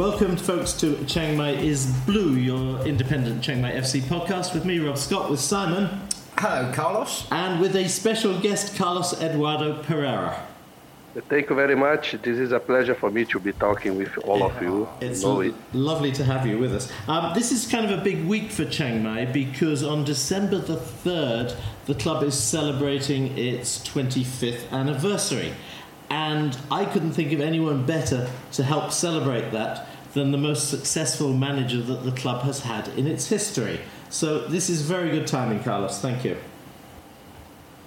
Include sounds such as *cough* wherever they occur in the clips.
Welcome, folks, to Chiang Mai is Blue, your independent Chiang Mai FC podcast with me, Rob Scott, with Simon. Hello, Carlos. And with a special guest, Carlos Eduardo Parreira. Thank you very much. This is a pleasure for me to be talking with all of you. It's lo- it. lovely to have you with us. Um, this is kind of a big week for Chiang Mai because on December the 3rd, the club is celebrating its 25th anniversary. And I couldn't think of anyone better to help celebrate that than the most successful manager that the club has had in its history. So this is very good timing, Carlos. Thank you.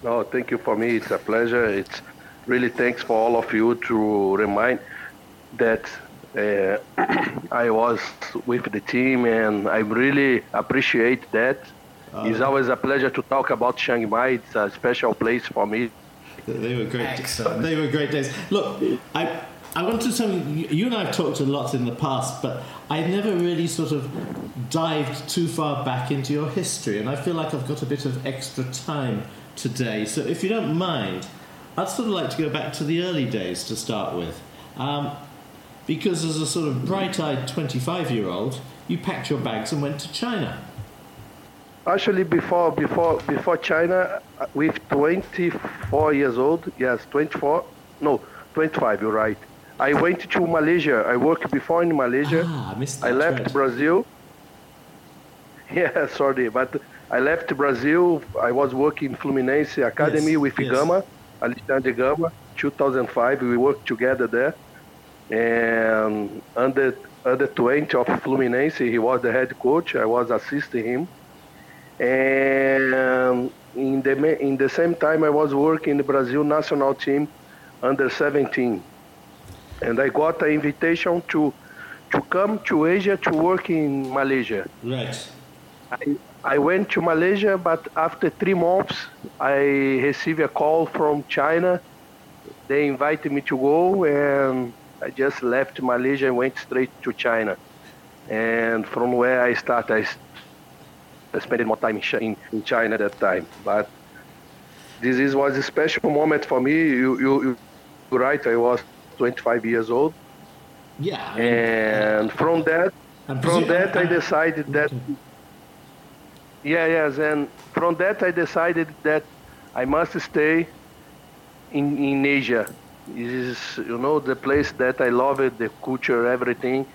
No, thank you for me. It's a pleasure. It's really thanks for all of you to remind that uh, *clears throat* I was with the team, and I really appreciate that. Uh, it's always a pleasure to talk about Chiang Mai. It's a special place for me they were great. Excellent. They were great days. Look, I I want to tell you, you and I have talked a lot in the past, but I never really sort of dived too far back into your history, and I feel like I've got a bit of extra time today. So if you don't mind, I'd sort of like to go back to the early days to start with. Um, because as a sort of bright eyed 25 year old, you packed your bags and went to China. Actually, before before before China, uh, with 24 years old, yes, 24, no, 25. You're right. I went to Malaysia. I worked before in Malaysia. Ah, I missed that. I left right. Brazil. *laughs* Yeah, sorry, but I left Brazil. I was working in Fluminense Academy yes, with yes. Gama, Alexandre Gama. 2005, we worked together there. And under under 20 of Fluminense, he was the head coach. I was assisting him and in the in the same time I was working in the Brazil national team under 17 and I got an invitation to to come to Asia to work in Malaysia right I, I went to Malaysia but after 3 months I received a call from China they invited me to go and I just left Malaysia and went straight to China and from where I started I spending more time in, in China at that time. But this is, was a special moment for me. You, you, you're right, I was 25 years old. Yeah. I mean, and from that, from that, I decided that. Yeah, yes, and from that, I decided that I must stay in in Asia. This is, you know, the place that I love it, the culture, everything.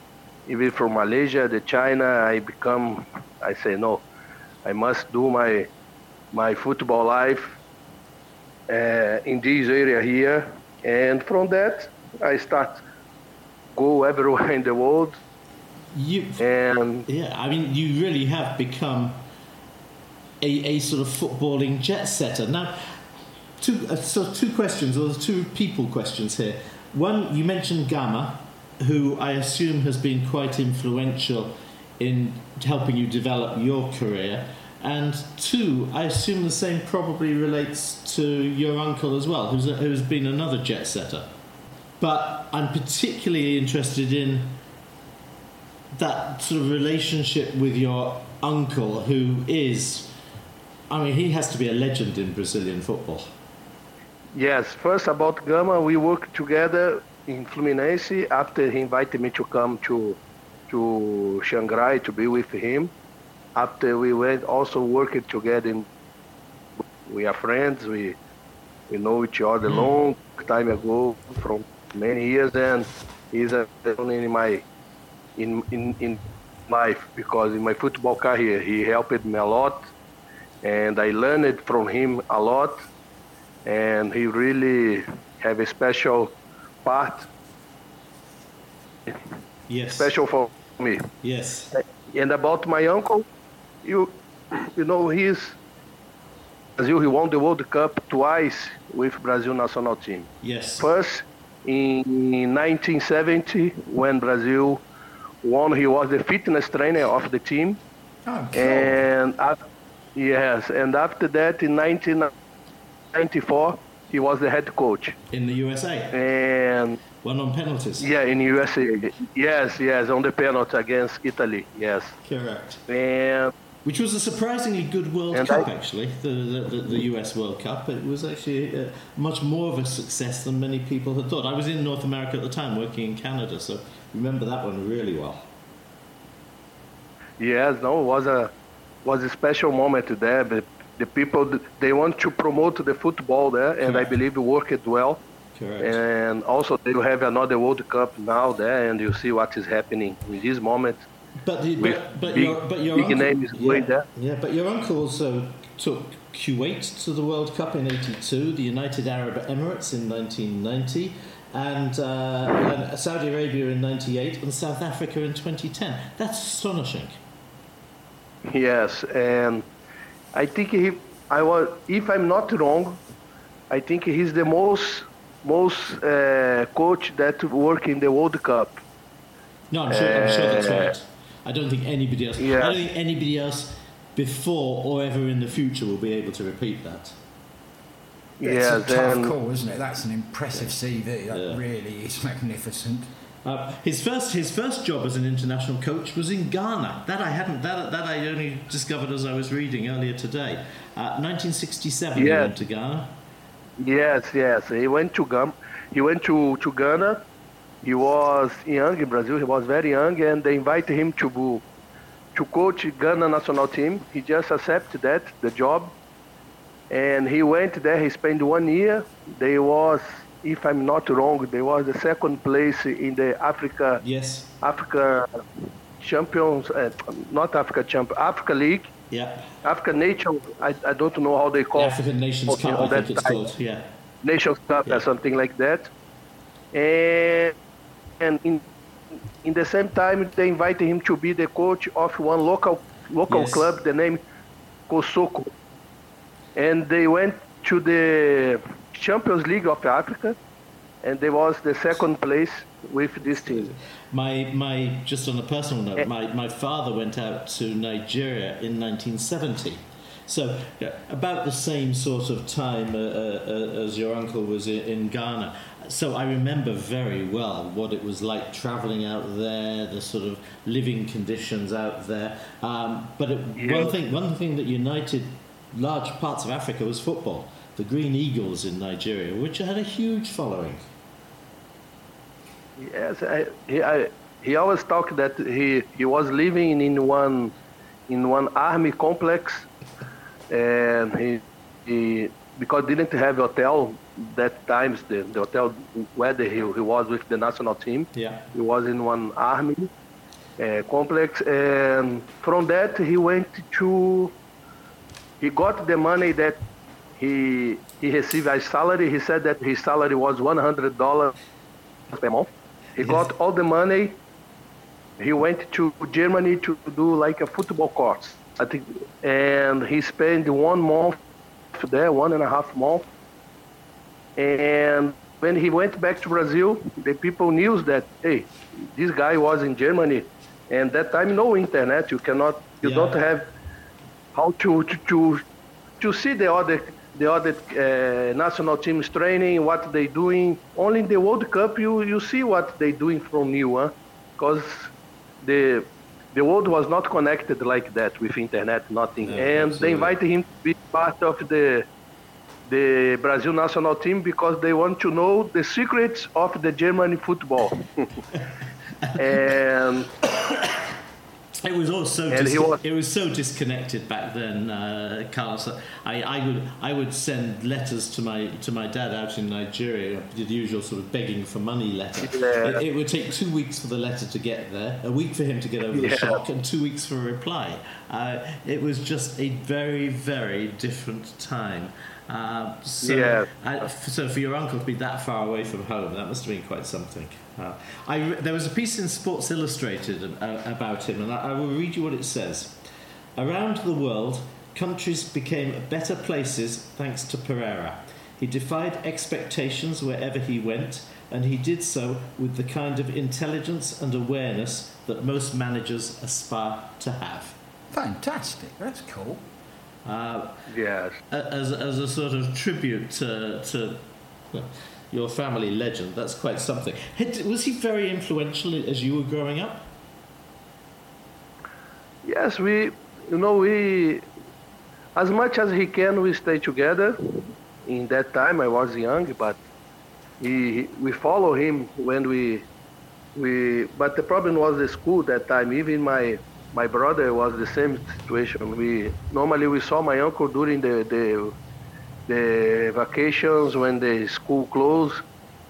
Even from Malaysia, the China, I become. I say no. I must do my my football life uh, in this area here, and from that I start go everywhere in the world. You and yeah, I mean, you really have become a, a sort of footballing jet setter. Now, two uh, so two questions or two people questions here. One, you mentioned Gama, who I assume has been quite influential in helping you develop your career. And two, I assume the same probably relates to your uncle as well, who's, a, who's been another jet setter. But I'm particularly interested in that sort of relationship with your uncle, who is, I mean, he has to be a legend in Brazilian football. Yes, first about Gama, we worked together in Fluminense after he invited me to come to to Shanghai to be with him after we went also working together in, we are friends we we know each other mm. long time ago from many years and he's a in my in in in life because in my football career he helped me a lot and I learned from him a lot and he really have a special part yes special for me yes and about my uncle you you know he's Brazil he won the World Cup twice with Brazil national team. Yes. First in 1970 when Brazil won he was the fitness trainer of the team. Ah, oh, cool. And after, yes, and after that in 1994 he was the head coach in the USA. And one on penalties. Yeah, in USA. Yes, yes, on the penalty against Italy. Yes. Correct. And which was a surprisingly good World and Cup, I, actually, the, the, the, US World Cup. It was actually uh, much more of a success than many people had thought. I was in North America at the time, working in Canada, so remember that one really well. Yes, no, it was a was a special moment there. The, the people they want to promote the football there, and Correct. I believe it worked well. Correct. And also they will have another World Cup now there, and you see what is happening in this moment. But the, but, but big, your but your uncle, is yeah. Yeah, but your uncle also took Kuwait to the World Cup in '82, the United Arab Emirates in 1990 and, uh, and Saudi Arabia in 98 and South Africa in 2010. That's astonishing. Yes, and I think he, I was, if I'm not wrong, I think he's the most most uh, coach that work in the World Cup. No, I'm sure, I'm sure that's uh, right. I don't think anybody else. Yeah. I don't think anybody else before or ever in the future will be able to repeat that. Yeah, it's a tough call, isn't it? That's an impressive CV. That yeah. really is magnificent. Uh, his first his first job as an international coach was in Ghana. That I hadn't that that I only discovered as I was reading earlier today. Uh, 1967, he went to Ghana. Yes, yes. He went to Ghana. He went to, to Ghana. He was young in Brazil. He was very young, and they invited him to to coach Ghana national team. He just accepted that the job, and he went there. He spent one year. They was, if I'm not wrong, they was the second place in the Africa. Yes. Africa champions, uh, not Africa champion, Africa League. Yeah. Africa Nation. I, I don't know how they call. The African Nations Cup. I think it's called. Yeah. Nations Cup yeah. or something like that. And and in in the same time they invited him to be the coach of one local local yes. club, the name Kotoko and they went to the Champions League of Africa, and they was the second place with this team. My my just on a personal note, my, my father went out to Nigeria in 1970. So yeah, about the same sort of time uh, uh, as your uncle was in, in Ghana. So I remember very well what it was like travelling out there, the sort of living conditions out there. Um, but it, yeah. one thing, one thing that united large parts of Africa was football. The Green Eagles in Nigeria, which had a huge following. Yes, I, he, I, he always talked that he, he was living in one in one army complex, *laughs* and he, he because didn't have hotel that times the, the hotel where he, he was with the national team. Yeah, he was in one army uh, complex, and from that he went to he got the money that he he received as salary. He said that his salary was one hundred dollars per month. He yes. got all the money. He went to Germany to do like a football course. I think, and he spent one month there, one and a half month. And when he went back to Brazil, the people knew that hey, this guy was in Germany, and that time no internet. You cannot, you yeah. don't have how to to to, to see the other the other uh, national teams training, what they doing. Only in the World Cup you you see what they doing from new, because the the world was not connected like that with internet, nothing. Yeah, and absolutely. they invited him to be part of the the Brazil national team because they want to know the secrets of the German football. *laughs* and it was also dis- was, it was so disconnected back then, uh, Carlos. I, I would I would send letters to my to my dad out in Nigeria, the usual sort of begging for money letter. Yeah. It, it, would take two weeks for the letter to get there, a week for him to get over yeah. the shock, and two weeks for a reply. Uh, it was just a very very different time. Uh, so, yeah. Uh, so for your uncle to be that far away from home, that must have been quite something. Uh, I, there was a piece in Sports Illustrated about him, and I, I will read you what it says. Around the world, countries became better places thanks to Parreira. He defied expectations wherever he went, and he did so with the kind of intelligence and awareness that most managers aspire to have. Fantastic, that's cool. Uh, yes. As, as a sort of tribute to, to your family legend, that's quite something. Was he very influential as you were growing up? Yes, we, you know, we, as much as he can, we stay together. In that time, I was young, but he, we follow him when we we, but the problem was the school that time. Even my my brother was the same situation. We normally we saw my uncle during the the, the vacations when the school closed.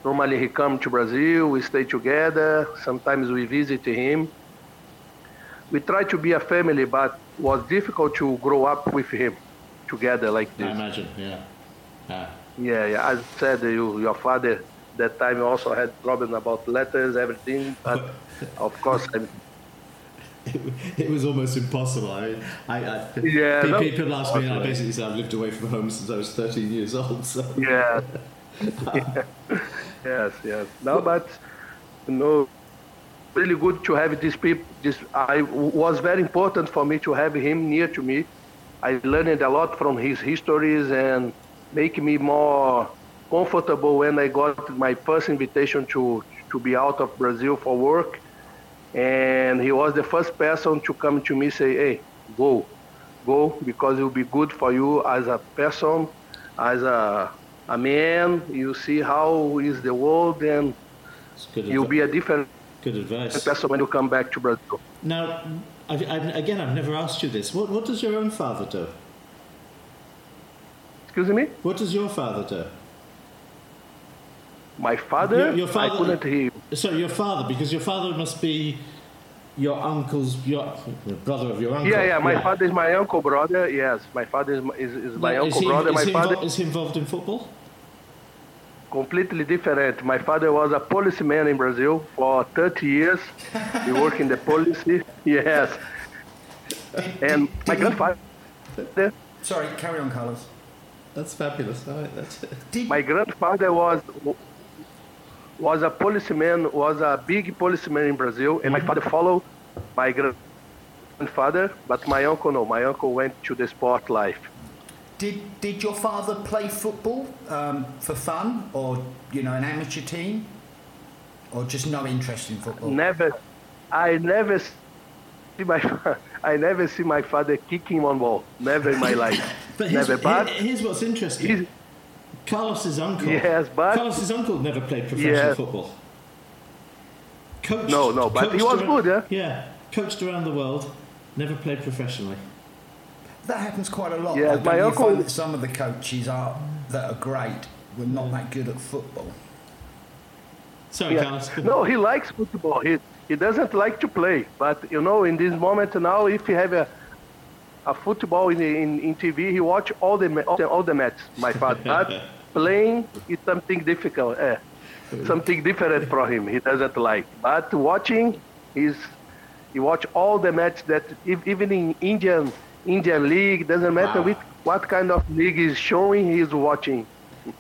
Normally he come to Brazil. We stay together. Sometimes we visit him. We try to be a family, but was difficult to grow up with him together like this. I imagine, yeah. Yeah, yeah. yeah. As I said, you, your father that time also had problems about letters, everything. But *laughs* of course, I'm, it, was almost impossible. I mean, I, I yeah, people, people ask me, and I basically say I've lived away from home since I was 13 years old. So yeah, *laughs* yes, yes. No, but you know, really good to have this people. This I was very important for me to have him near to me. I learned a lot from his histories and make me more comfortable when I got my first invitation to to be out of Brazil for work and he was the first person to come to me say, "Hey, go, go, because it will be good for you as a person, as a a man. You see how is the world, and you'll be a different good advice person when you come back to Brazil." Now, I, I, again, I've never asked you this. What what does your own father do? Excuse me. What does your father do? My father, your, your father, I couldn't hear. So your father, because your father must be your uncle's, your, brother of your uncle. Yeah, yeah. My yeah. father is my uncle brother. Yes, my father is, is, is my uncle he, brother. my father invo- is he involved in football? Completely different. My father was a policeman in Brazil for 30 years. he worked in the police. *laughs* Yes. and my grandfather. Sorry, carry on, Carlos. That's fabulous. All right, that's it. My grandfather was was a policeman, was a big policeman in Brazil, and my father followed my grandfather, but my uncle no. My uncle went to the sport life. Did Did your father play football um, for fun, or you know, an amateur team, or just no interest in football? Never. I never see my. I never see my father kicking one ball. Never in my life. *laughs* but never. But here's what's interesting Carlos's uncle. Yes, but Carlos's uncle never played professional yes. football. Coached, no, no, but he was around, good, yeah. Yeah, coached around the world, never played professionally. That happens quite a lot. Yeah, like, my uncle. that some of the coaches are that are great were not that good at football. Sorry, yeah. Carlos. No, he likes football. He he doesn't like to play, but you know, in this moment now, if you have a a football in, in, in TV, he watch all the all the, all the matches. My father, *laughs* but playing is something difficult, eh, something different for him. He doesn't like. But watching, he's he watch all the match that even in Indian Indian league doesn't matter wow. which, what kind of league is showing, he's watching. *laughs*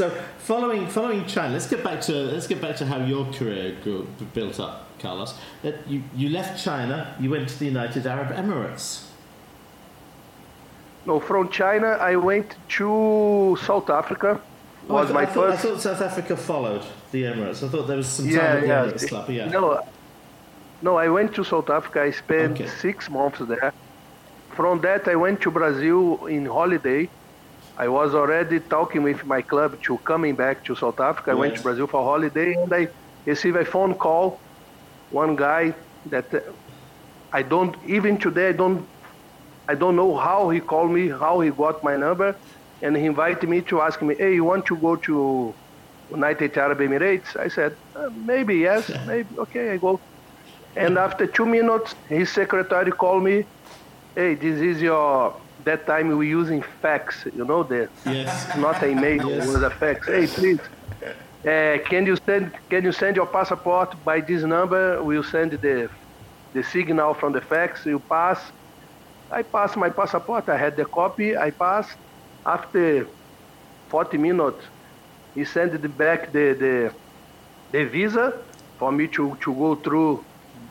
So following following China, let's get back to let's get back to how your career grew, built up, Carlos. That you, you left China, you went to the United Arab Emirates. No, from China, I went to South Africa. Oh, was I, my I thought, first. I thought South Africa followed the Emirates. I thought there was some time yeah, at the yeah. Emirates Club. Yeah. No, no, I went to South Africa. I spent okay. six months there. From that, I went to Brazil in holiday. I was already talking with my club to coming back to South Africa. Yes. I went to Brazil for holiday, and I received a phone call. One guy that uh, I don't even today I don't I don't know how he called me, how he got my number, and he invited me to ask me, hey, you want to go to United Arab Emirates? I said, uh, maybe, yes, *laughs* maybe, okay, I go. And after two minutes, his secretary called me, hey, this is your, that time we were using fax, you know, the, yes. not a email, yes. it was a fax. Hey, please, uh, can you send can you send your passport by this number? We'll send the the signal from the fax. You pass I passed my passport. I had the copy. I passed. After 40 minutes, he sent back the, the, the visa for me to, to go through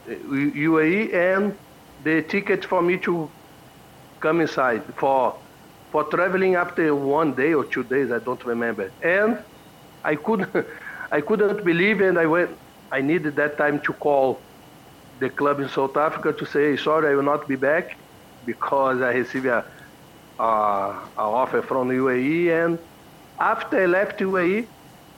uh, UAE and the ticket for me to come inside for for traveling after one day or two days. I don't remember. And I couldn't *laughs* I couldn't believe, and I went. I needed that time to call the club in South Africa to say sorry, I will not be back because I received a, a, offer from UAE, and after I left UAE,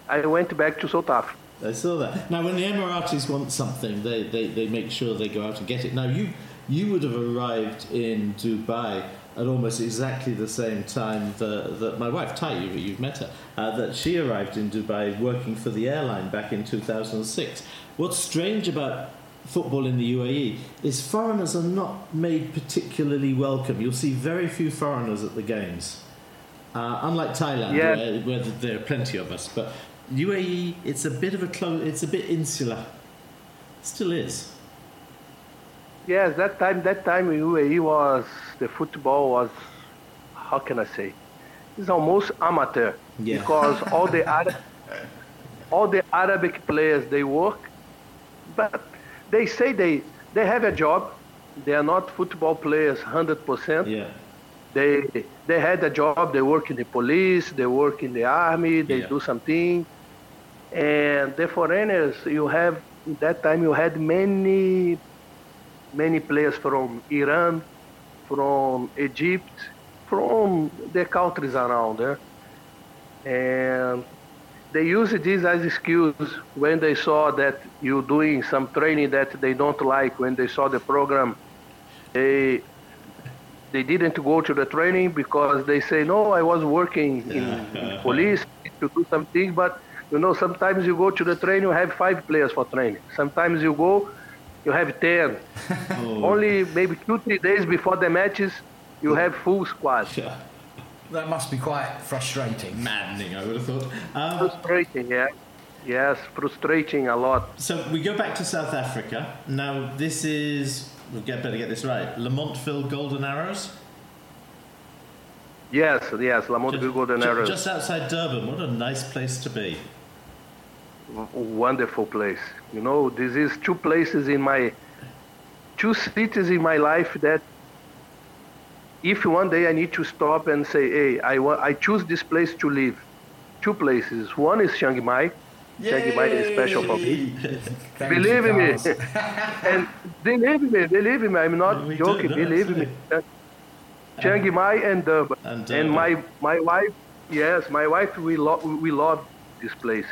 I went back to South Africa. I saw that. Now, when the Emiratis want something, they, they, they make sure they go out and get it. Now, you you would have arrived in Dubai at almost exactly the same time that, that my wife, Tai, you, you've met her, uh, that she arrived in Dubai working for the airline back in 2006. What's strange about football in the UAE is foreigners are not made particularly welcome. You'll see very few foreigners at the games. Uh, unlike Thailand, Yeah. where, where there are plenty of us, but UAE, it's a bit of a close, it's a bit insular. Still is. Yes, that time, that time in UAE was the football was, how can I say, it's almost amateur Yeah. because all the *laughs* Arab, all the Arabic players they work, but they say they they have a job. They are not football players hundred percent. Yeah. They they had a job. They work in the police. They work in the army. They Yeah. do something. And the foreigners, you have in that time you had many many players from Iran, from Egypt, from the countries around there. And they use this as excuse when they saw that you doing some training that they don't like. When they saw the program, they they didn't go to the training because they say no, I was working in, in *laughs* police to do something, but you know sometimes you go to the training, you have five players for training. Sometimes you go, you have ten. *laughs* Oh. Only maybe two three days before the matches, you have full squad. Yeah. That must be quite frustrating. Maddening, I would have thought. Um, Frustrating, yeah. Yes, frustrating a lot. so we go back to South Africa. Now, this is, we get better get this right, Lamontville Golden Arrows? Yes, yes, Lamontville Golden Ju- Arrows. Just outside Durban. What a nice place to be. wonderful place. You know, this is two places in my, two cities in my life that if one day I need to stop and say, hey, I, wa- I choose this place to live. Two places. One is Chiang Mai. Chiang Mai is special for me. *laughs* Believe in me. Carlos. *laughs* and believe me, believe me, I'm not We joking, no, believe me. absolutely. Uh, Chiang Mai and Durban. And uh, And, my, my wife, yes, my wife, we, lo- we love this place.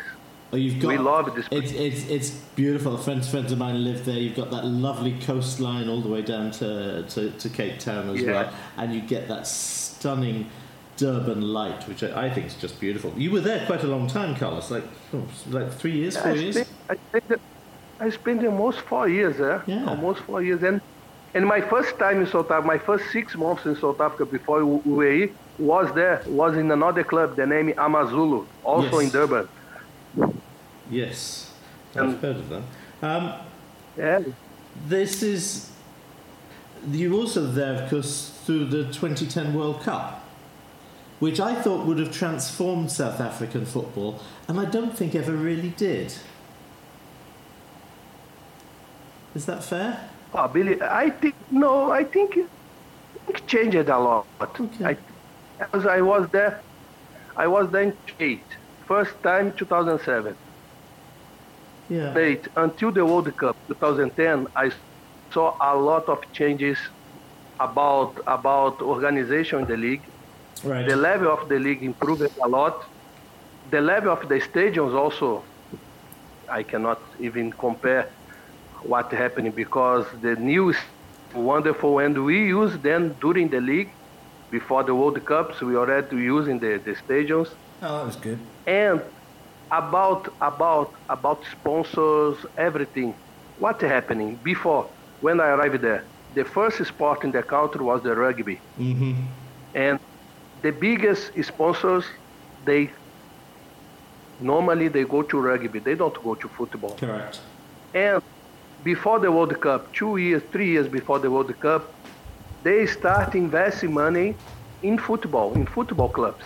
Oh, you've got. We love this It's, it's, it's beautiful. Friends, friends of mine live there. You've got that lovely coastline all the way down to, to, to Cape Town as Yeah. well, and you get that stunning Durban light, which I, I think is just beautiful. You were there quite a long time, Carlos. Like, oh, like three years, four I years. spent, I spent, I spent almost four years there. Yeah. Almost four years. And, and my first time in South Africa, my first six months in South Africa before UAE was there, was in another club, the name Amazulu, also Yes. in Durban. Yes, I've Um, heard of that. Um, Yeah. This is. You also there, of course, through the 2010 World Cup, which I thought would have transformed South African football, and I don't think ever really did. Is that fair? Oh, Billy, I think, no, I think it, changed a lot. Okay. I, as I was there, I was there in eight. First time, 2007. Yeah. Eight. Until the World Cup, 2010, I saw a lot of changes about about organization in the league. Right. The level of the league improved a lot. The level of the stadiums also, I cannot even compare what happening because the news wonderful and we use them during the league before the World Cups. We already using the, the stadiums Oh, that was good. and about about about sponsors everything what's happening before when i arrived there the first sport in the country was the rugby Mm-hmm. and the biggest sponsors they normally they go to rugby they don't go to football Correct. and before the World Cup, two years, three years before the World Cup, they start investing money in football, in football clubs.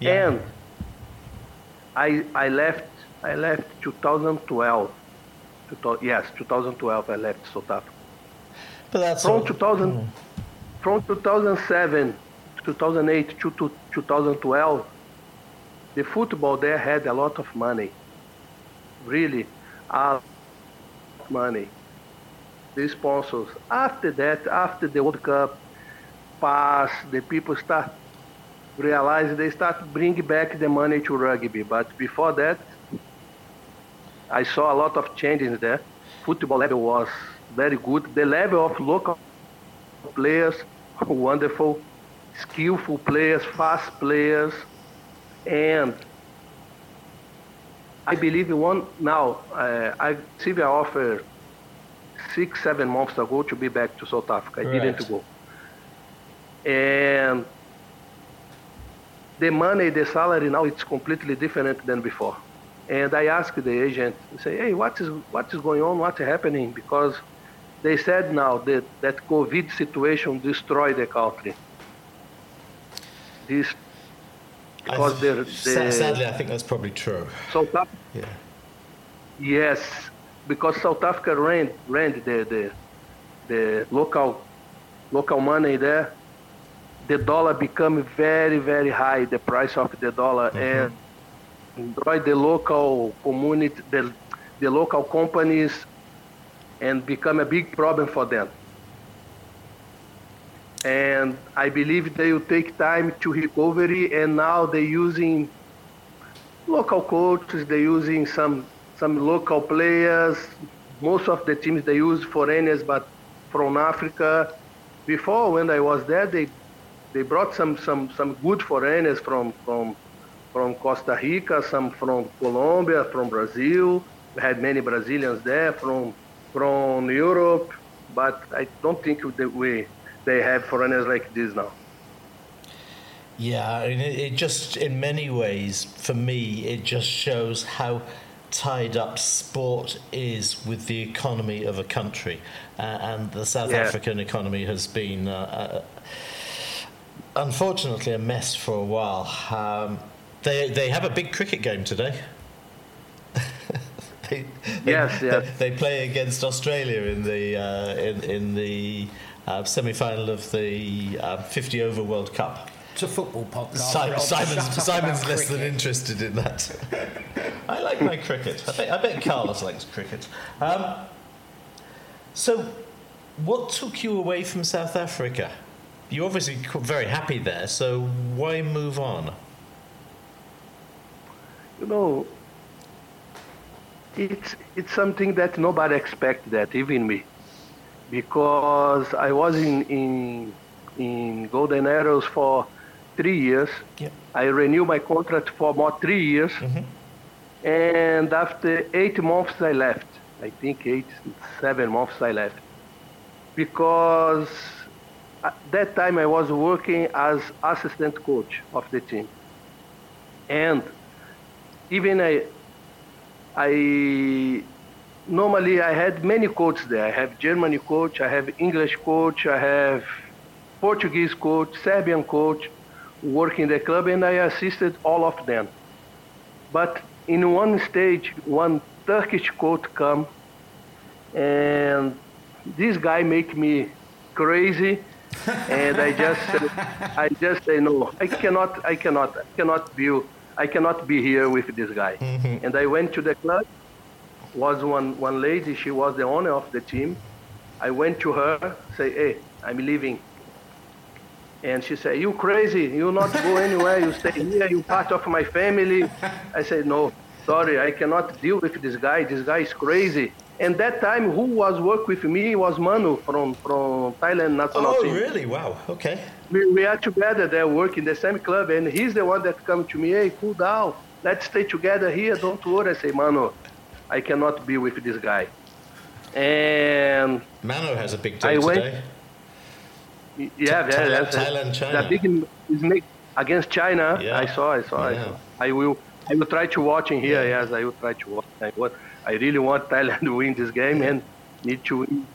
Yeah. And I I left I left 2012. 2000 yes, 2012 I left South Africa. but that's From all- 2000 hmm. from 2007 2008 to, to 2012 the football there had a lot of money. Really a lot of money. The sponsors. After that, after the World Cup pass, the people start realize they start bringing back the money to rugby. But before that, I saw a lot of changes there. Football level was very good. The level of local players, wonderful, skillful players, fast players, and I believe one now. Uh, I received an offer six, seven months ago to be back to South Africa. I right. didn't go, and the money, the salary now it's completely different than before. And I asked the agent, say, hey, what is what is going on? What's happening? Because they said now that that COVID situation destroyed the country. This because they're, they're, sadly, I think that's probably true. South Africa, yeah. Yes, because South Africa ran ran the the, the local local money there. The dollar become very very high. The price of the dollar mm-hmm. and destroy the local community, the the local companies, and become a big problem for them and I believe they will take time to recovery. And now they're using local coaches, they're using some some local players. Most of the teams they use foreigners, but from Africa. Before, when I was there, they they brought some some some good foreigners from from from Costa Rica, some from Colombia, from Brazil. We had many Brazilians there from from Europe, but I don't think that we they have foreigners like this now. Yeah, and it, it just, in many ways, for me, it just shows how tied up sport is with the economy of a country. Uh, and the South yeah. African economy has been, uh, uh, unfortunately, a mess for a while. Um, they, they have a big cricket game today. *laughs* they, yes, yes. They, they, play against Australia in the uh, in, in the uh, semi final of the uh, 50 over World Cup. It's a football podcast. Simon, Simon's, Simon's less cricket. than interested in that. *laughs* I like my cricket. I bet, I bet Carlos likes cricket. Um, so, what took you away from South Africa? You're obviously very happy there, so why move on? You know, it's it's something that nobody expected that, even me because I was in in, in Golden Arrows for three years. Yep. I renewed my contract for more three years, mm-hmm. and after eight months I left. I think eight, seven months I left because at that time I was working as assistant coach of the team, and even I I normally I had many coaches there. I have Germany coach, I have English coach, I have Portuguese coach, Serbian coach working the club, and I assisted all of them. But in one stage, one Turkish coach come, and this guy make me crazy, and I just, I just say no, I cannot, I cannot, I cannot be, I cannot be here with this guy. Mm-hmm. And I went to the club was one, one lady, she was the owner of the team. I went to her, say, hey, I'm leaving. And she said, you crazy, you not go *laughs* anywhere, you stay here, you part of my family. I said, no, sorry, I cannot deal with this guy, this guy is crazy. And that time, who was work with me was Mano from, from Thailand national oh, team. Oh, really? Wow, okay. We, we are together there working the same club, and he's the one that come to me, hey, cool down, let's stay together here, don't worry. I say, Mano, I cannot be with this guy. And Mano has a big day I went, today. Yeah, Thailand, Thailand, China. The big is against China. Yeah. I saw, I saw, yeah. I saw. I will, I will try to watch in here. Yeah. Yes, I will try to watch. I, really want Thailand to win this game and need to win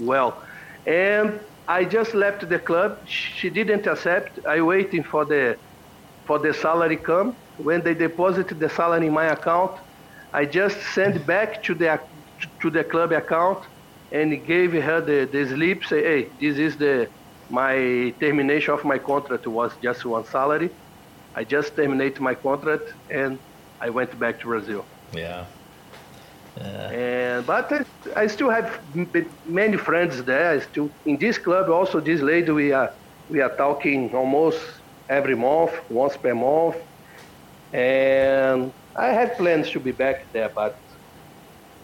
well. And I just left the club. She didn't accept. I waiting for the, for the salary come. When they deposited the salary in my account, I just sent back to the to the club account and gave her the, the slip. Say, hey, this is the my termination of my contract was just one salary. I just terminated my contract and I went back to Brazil. Yeah. Yeah. And but I, I still have many friends there. I still in this club. Also, this lady we are we are talking almost every month, once per month, and I had plans to be back there, but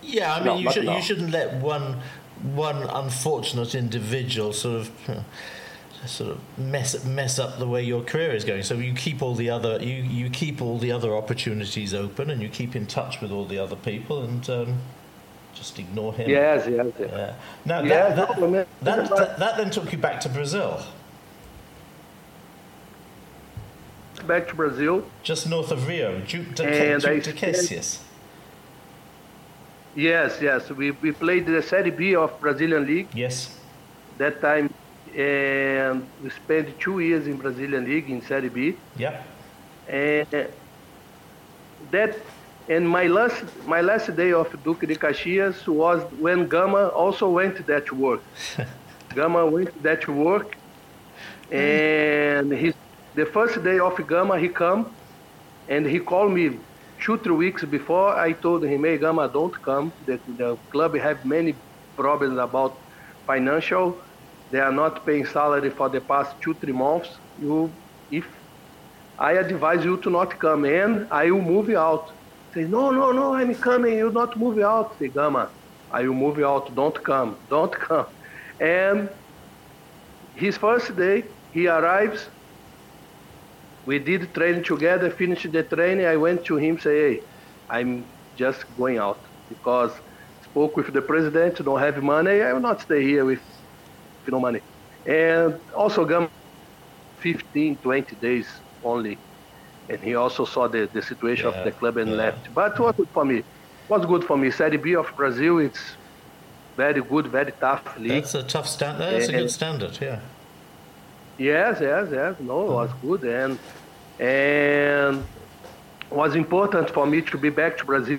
Yeah, I mean, no, you, should, no. you shouldn't let one one unfortunate individual sort of. Sort of mess mess up the way your career is going. So you keep all the other you, you keep all the other opportunities open, and you keep in touch with all the other people, and um, just ignore him. Yes, yes. yes. Yeah. Now that, that, that, that, that then took you back to Brazil. Back to Brazil. Just north of Rio, Duque de, Duque de. Yes, yes. We, we played the Serie B of Brazilian League. Yes. That time, and we spent two years in Brazilian League in Serie B. Yeah. And uh, that and my last my last day of Duque de Caxias was when Gama also went to work. *laughs* Gama went to work, and his the first day of Gama he come, and he called me two three weeks before. I told him, "Hey Gama, don't come. The, the club have many problems about financial. They are not paying salary for the past two three months. You if I advise you to not come, and I will move out." Say, no, no, no, I'm coming. You not move out. Say, Gama, I will move out. Don't come. Don't come. And his first day, he arrives. We did training together, finished the training. I went to him, say, hey, I'm just going out because spoke with the president, don't have money. I will not stay here with, with no money. And also, Gama, 15, 20 days only and he also saw the, the situation yeah, of the club and yeah. left. But was good for me. Was good for me. Serie B of Brazil, it's very good, very tough league. That's a tough standard. That's and, a good standard, yeah. Yes, yes, yes. No, it was good, and and was important for me to be back to Brazil.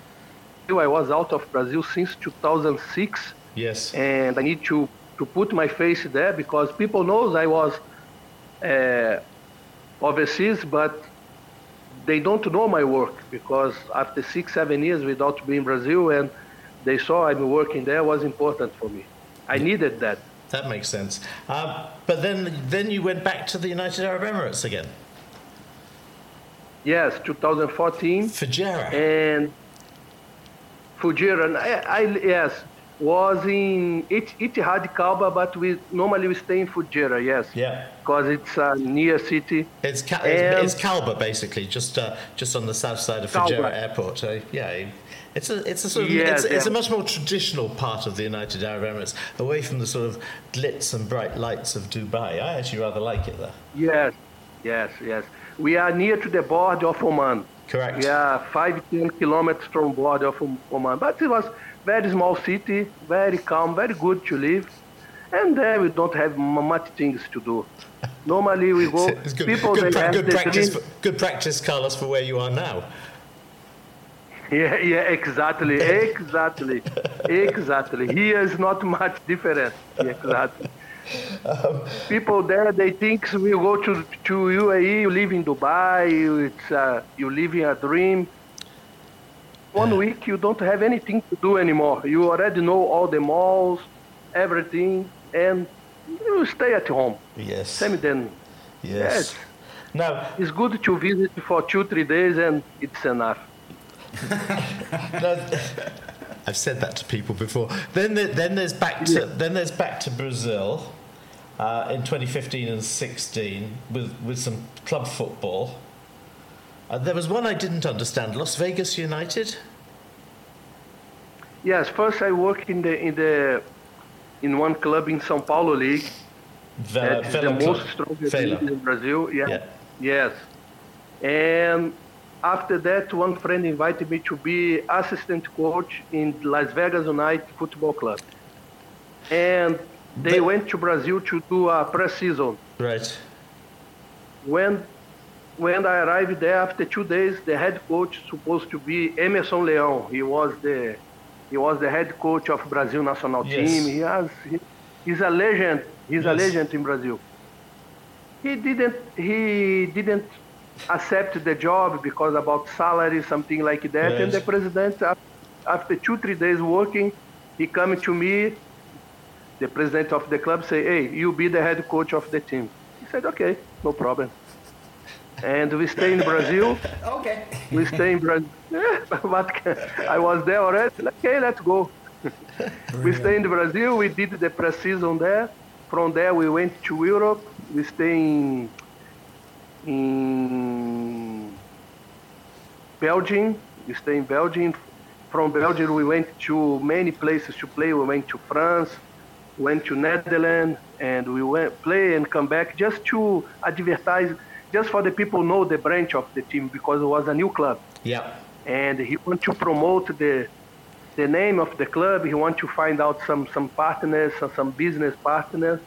I was out of Brazil since 2006. Yes. And I need to to put my face there because people knows I was uh, overseas, but they don't know my work because after six, seven years without being in Brazil and they saw I'm working there was important for me. I needed that. That makes sense. Uh, but then, then you went back to the United Arab Emirates again. Yes, 2014. Fujairah. And Fujairah. I, I, yes, was in Ittihad Kalba, but we normally we stay in Fujairah, yes. Yeah. Because it's a near city. It's, Ka- it's, it's Kalba basically, just uh, just on the south side of Fujairah Airport. So yeah, it's a it's a sort of yes, it's, yeah. it's, a much more traditional part of the United Arab Emirates, away from the sort of glitz and bright lights of Dubai. I actually rather like it there. Yes, yes, yes. We are near to the border of Oman. Correct. Yeah, five ten kilometers from border of Oman, but it was very small city, very calm, very good to live. And there we don't have much things to do. Normally we go. *laughs* It's good, people good, pra- good practice. For, good practice, Carlos, for where you are now. *laughs* Yeah, yeah, exactly, exactly, *laughs* exactly. Here is not much different. Exactly. Um, people there, they think we go to to UAE, you live in Dubai, it's uh, you live in a dream one week you don't have anything to do anymore. You already know all the malls, everything, and you stay at home. Yes. Same then. Yes. yes. Now it's good to visit for two, three days, and it's enough. *laughs* I've said that to people before. Then, the, then there's back to yeah. then there's back to Brazil uh, in 2015 and 16 with with some club football. Uh, there was one I didn't understand. Las Vegas United. Yes, first I worked in the in the in one club in São Paulo League. Vela, that is the most strongest league in Brazil. Yeah. yeah. Yes. And after that, one friend invited me to be assistant coach in Las Vegas United Football Club. And they but, went to Brazil to do a pre-season. Right. When when I arrived there after two days, the head coach supposed to be Emerson Leão. He was the he was the head coach of Brazil national yes. team. He has he, he's a legend. He's yes. a legend in Brazil. He didn't he didn't accept the job because about salary something like that. Yes. And the president after two three days working, he come to me. The president of the club say, "Hey, you be the head coach of the team." He said, "Okay, no problem." And we stay in Brazil. *laughs* okay. We stay in Brazil. *laughs* but I was there already. Okay, let's go. *laughs* we stay in Brazil. We did the pre-season there. From there, we went to Europe. We stay in, in Belgium. We stay in Belgium. From Belgium, we went to many places to play. We went to France, went to Netherlands, and we went play and come back just to advertise, just for the people know the branch of the team because it was a new club. Yeah. And he want to promote the the name of the club. He want to find out some some partners, some, some business partners.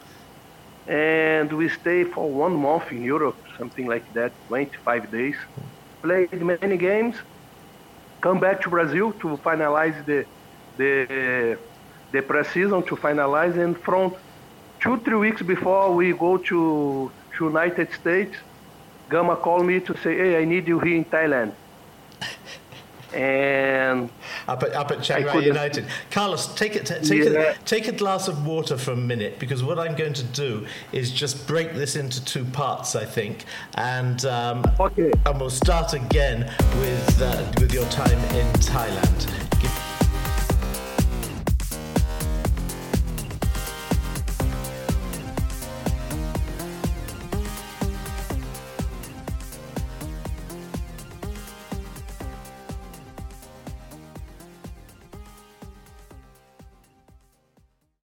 And we stay for one month in Europe, something like that, 25 days. Played many games. Come back to Brazil to finalize the the the pre-season to finalize, and from two three weeks before we go to, to United States, Gama called me to say, "Hey, I need you here in Thailand." and up at, up at Chiang Rai United. Carlos, take it. Take yeah. a, take a glass of water for a minute because what I'm going to do is just break this into two parts. I think, and um, okay. and we'll start again with uh, with your time in Thailand.